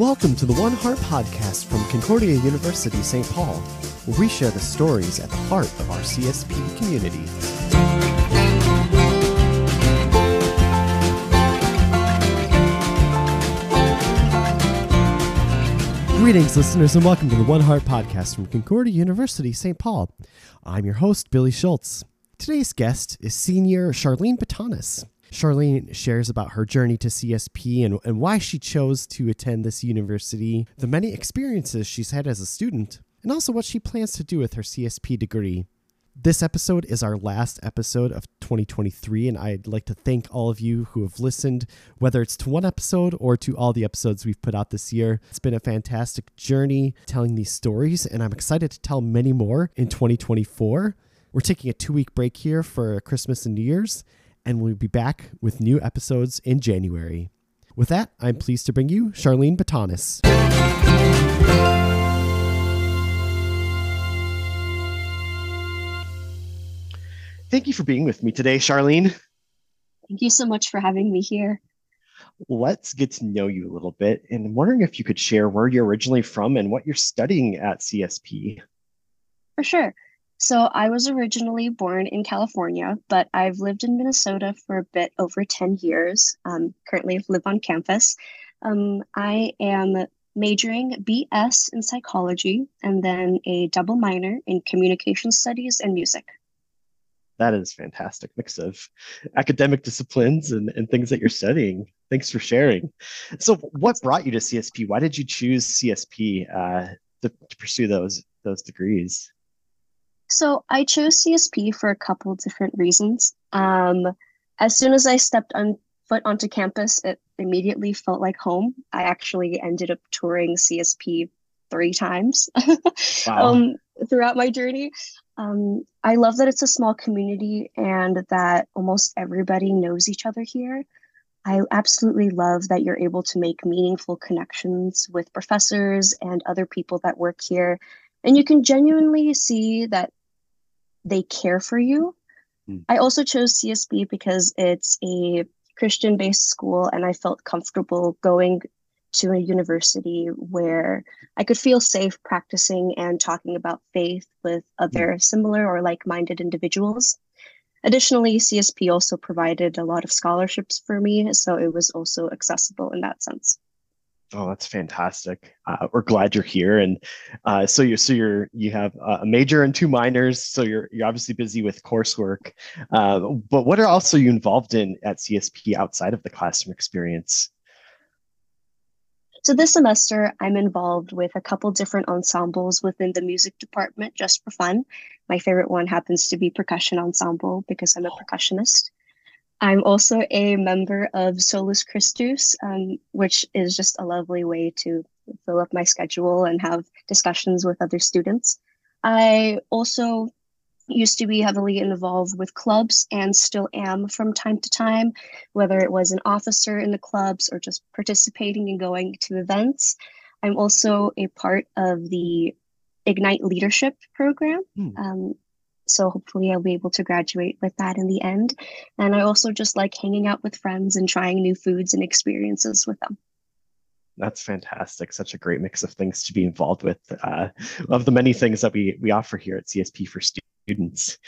Welcome to the One Heart podcast from Concordia University, St. Paul, where we share the stories at the heart of our CSP community. Greetings, listeners, and welcome to the One Heart podcast from Concordia University, St. Paul. I'm your host, Billy Schultz. Today's guest is senior Charlene Botones. Charlene shares about her journey to CSP and, and why she chose to attend this university, the many experiences she's had as a student, and also what she plans to do with her CSP degree. This episode is our last episode of 2023, and I'd like to thank all of you who have listened, whether it's to one episode or to all the episodes we've put out this year. It's been a fantastic journey telling these stories, and I'm excited to tell many more in 2024. We're taking a two week break here for Christmas and New Year's, and we'll be back with new episodes in January. With that, I'm pleased to bring you Charlene Botones. Thank you for being with me today, Charlene. Thank you so much for having me here. Let's get to know you a little bit. And I'm wondering if you could share where you're originally from and what you're studying at CSP. For sure. So I was originally born in California, but I've lived in Minnesota for a bit over 10 years. Um, currently live on campus. Um, I am majoring BS in psychology and then a double minor in communication studies and music. That is fantastic mix of academic disciplines and, and things that you're studying. Thanks for sharing. So what brought you to CSP? Why did you choose CSP uh, to, to pursue those those degrees? So I chose CSP for a couple different reasons. Um, as soon as I stepped on foot onto campus, it immediately felt like home. I actually ended up touring CSP three times wow. um, throughout my journey. Um, I love that it's a small community and that almost everybody knows each other here. I absolutely love that you're able to make meaningful connections with professors and other people that work here. And you can genuinely see that they care for you. Mm. I also chose CSP because it's a Christian based school and I felt comfortable going to a university where I could feel safe practicing and talking about faith with other mm. similar or like minded individuals. Additionally, CSP also provided a lot of scholarships for me, so it was also accessible in that sense. Oh, that's fantastic. Uh, we're glad you're here. And uh, so you so you're you have a major and two minors. So you're you're obviously busy with coursework. Uh, but what are also you involved in at CSP outside of the classroom experience? So this semester, I'm involved with a couple different ensembles within the music department just for fun. My favorite one happens to be percussion ensemble because I'm a percussionist. I'm also a member of Solus Christus, um, which is just a lovely way to fill up my schedule and have discussions with other students. I also used to be heavily involved with clubs and still am from time to time, whether it was an officer in the clubs or just participating and going to events. I'm also a part of the Ignite Leadership program. Hmm. Um, so hopefully I'll be able to graduate with that in the end. And I also just like hanging out with friends and trying new foods and experiences with them. That's fantastic. Such a great mix of things to be involved with, uh, of the many things that we, we offer here at CSP for students.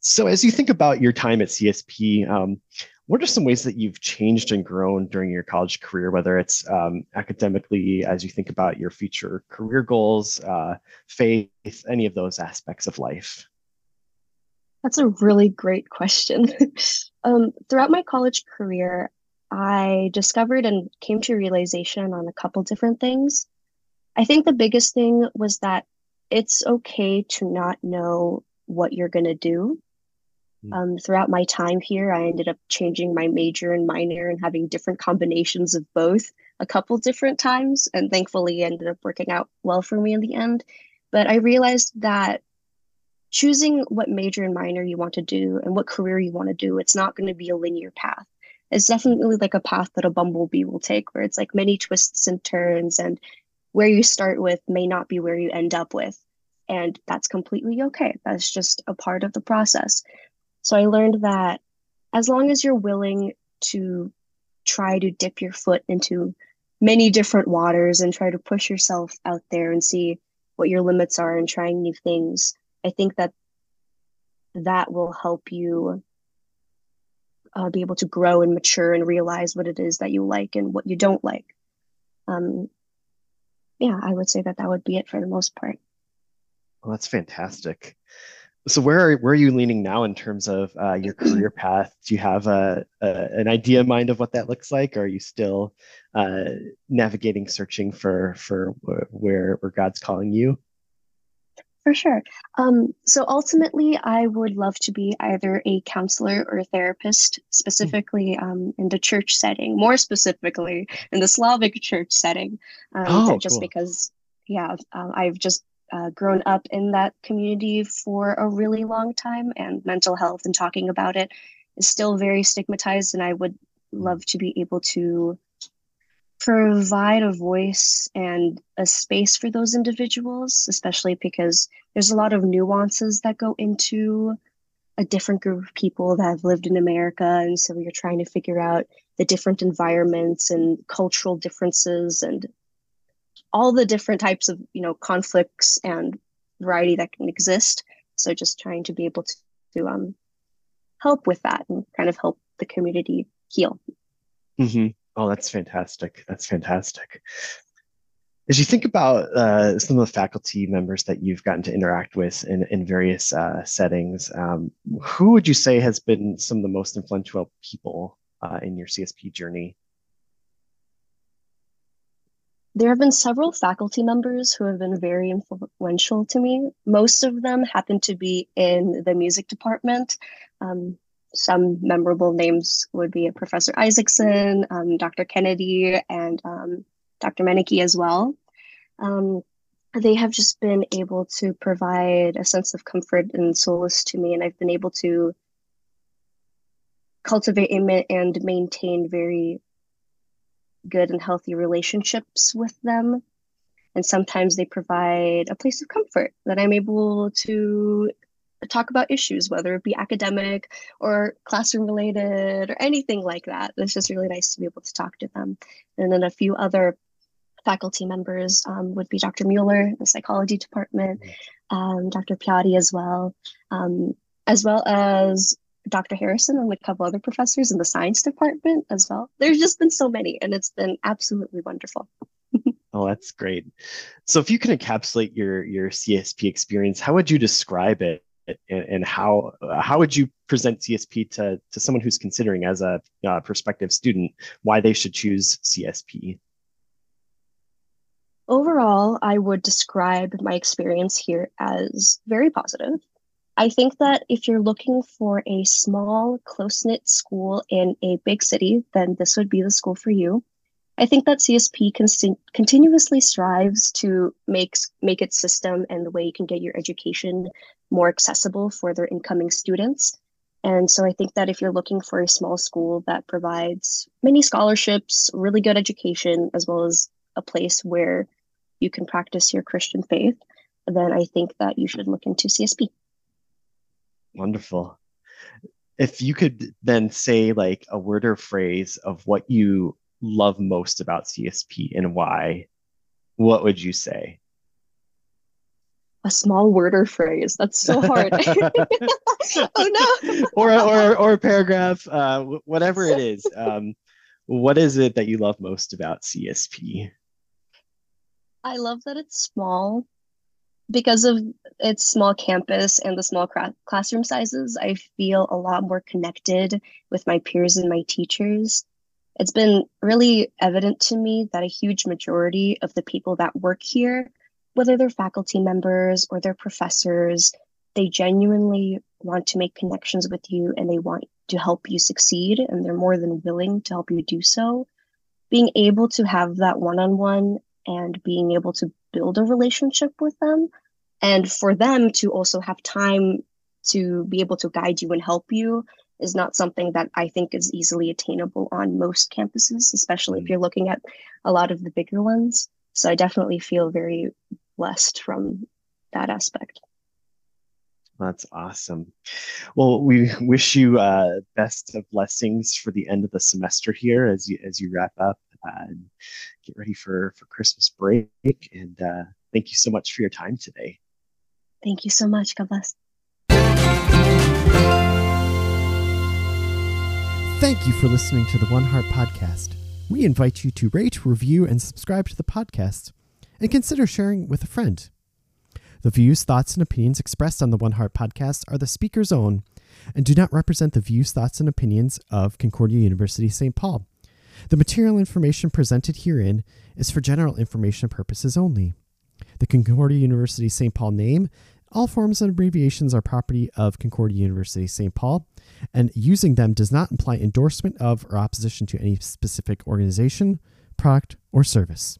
So, as you think about your time at CSP, um, what are some ways that you've changed and grown during your college career, whether it's um, academically, as you think about your future career goals, uh, faith, any of those aspects of life? That's a really great question. um, throughout my college career, I discovered and came to realization on a couple different things. I think the biggest thing was that it's okay to not know what you're going to do. Hmm. Um, throughout my time here, I ended up changing my major and minor and having different combinations of both a couple different times, and thankfully ended up working out well for me in the end. But I realized that choosing what major and minor you want to do and what career you want to do, it's not going to be a linear path. It's definitely like a path that a bumblebee will take, where it's like many twists and turns, and where you start with may not be where you end up with. And that's completely okay. That's just a part of the process. So I learned that as long as you're willing to try to dip your foot into many different waters and try to push yourself out there and see what your limits are and trying new things. I think that that will help you uh, be able to grow and mature and realize what it is that you like and what you don't like. Um, yeah, I would say that that would be it for the most part. Well, that's fantastic. So where are where are you leaning now in terms of uh, your career path? Do you have a, a, an idea in mind of what that looks like? Or are you still uh, navigating, searching for for where where God's calling you? For sure. Um, so ultimately, I would love to be either a counselor or a therapist, specifically um, in the church setting, more specifically in the Slavic church setting, um, oh, just cool. because, yeah, uh, I've just uh, grown up in that community for a really long time, and mental health and talking about it is still very stigmatized. And I would hmm. love to be able to provide a voice and a space for those individuals, especially because there's a lot of nuances that go into a different group of people that have lived in America. And so you're trying to figure out the different environments and cultural differences and all the different types of, you know, conflicts and variety that can exist. So just trying to be able to, to um, help with that and kind of help the community heal. Mm-hmm. Oh, that's fantastic. That's fantastic. As you think about uh, some of the faculty members that you've gotten to interact with in, in various uh, settings, um, who would you say has been some of the most influential people uh, in your CSP journey? There have been several faculty members who have been very influential to me. Most of them happen to be in the music department. Um, some memorable names would be Professor Isaacson, um, Dr. Kennedy, and um, Dr. Menike as well. Um, they have just been able to provide a sense of comfort and solace to me, and I've been able to cultivate and maintain very good and healthy relationships with them. And sometimes they provide a place of comfort that I'm able to talk about issues, whether it be academic or classroom related or anything like that. It's just really nice to be able to talk to them. And then a few other faculty members um, would be Dr. Mueller, the psychology department, um, Dr. Piatti as well, um, as well as Dr. Harrison and a couple other professors in the science department as well. There's just been so many, and it's been absolutely wonderful. oh, that's great. So, if you can encapsulate your your CSP experience, how would you describe it and, and how how would you present CSP to to someone who's considering as a uh, prospective student why they should choose CSP? Overall, I would describe my experience here as very positive. I think that if you're looking for a small, close knit school in a big city, then this would be the school for you. I think that CSP con- continuously strives to make make its system and the way you can get your education more accessible for their incoming students. And so I think that if you're looking for a small school that provides many scholarships, really good education, as well as a place where you can practice your Christian faith, then I think that you should look into CSP. Wonderful. If you could then say like a word or phrase of what you love most about CSP and why, what would you say? A small word or phrase. That's so hard. oh no. or, or, or a paragraph, uh, whatever it is. Um, what is it that you love most about CSP? I love that it's small because of its small campus and the small cra- classroom sizes. I feel a lot more connected with my peers and my teachers. It's been really evident to me that a huge majority of the people that work here whether they're faculty members or they're professors, they genuinely want to make connections with you and they want to help you succeed and they're more than willing to help you do so. Being able to have that one on one and being able to build a relationship with them and for them to also have time to be able to guide you and help you is not something that I think is easily attainable on most campuses, especially if mm. you're looking at a lot of the bigger ones. So I definitely feel very blessed from that aspect. That's awesome. Well, we wish you uh, best of blessings for the end of the semester here as you as you wrap up. uh, get ready for for Christmas break. And uh, thank you so much for your time today. Thank you so much. God bless. Thank you for listening to the One Heart Podcast. We invite you to rate, review, and subscribe to the podcast, and consider sharing with a friend. The views, thoughts, and opinions expressed on the One Heart Podcast are the speaker's own and do not represent the views, thoughts, and opinions of Concordia University St. Paul. The material information presented herein is for general information purposes only. The Concordia University St. Paul name, all forms and abbreviations are property of Concordia University St. Paul, and using them does not imply endorsement of or opposition to any specific organization, product, or service.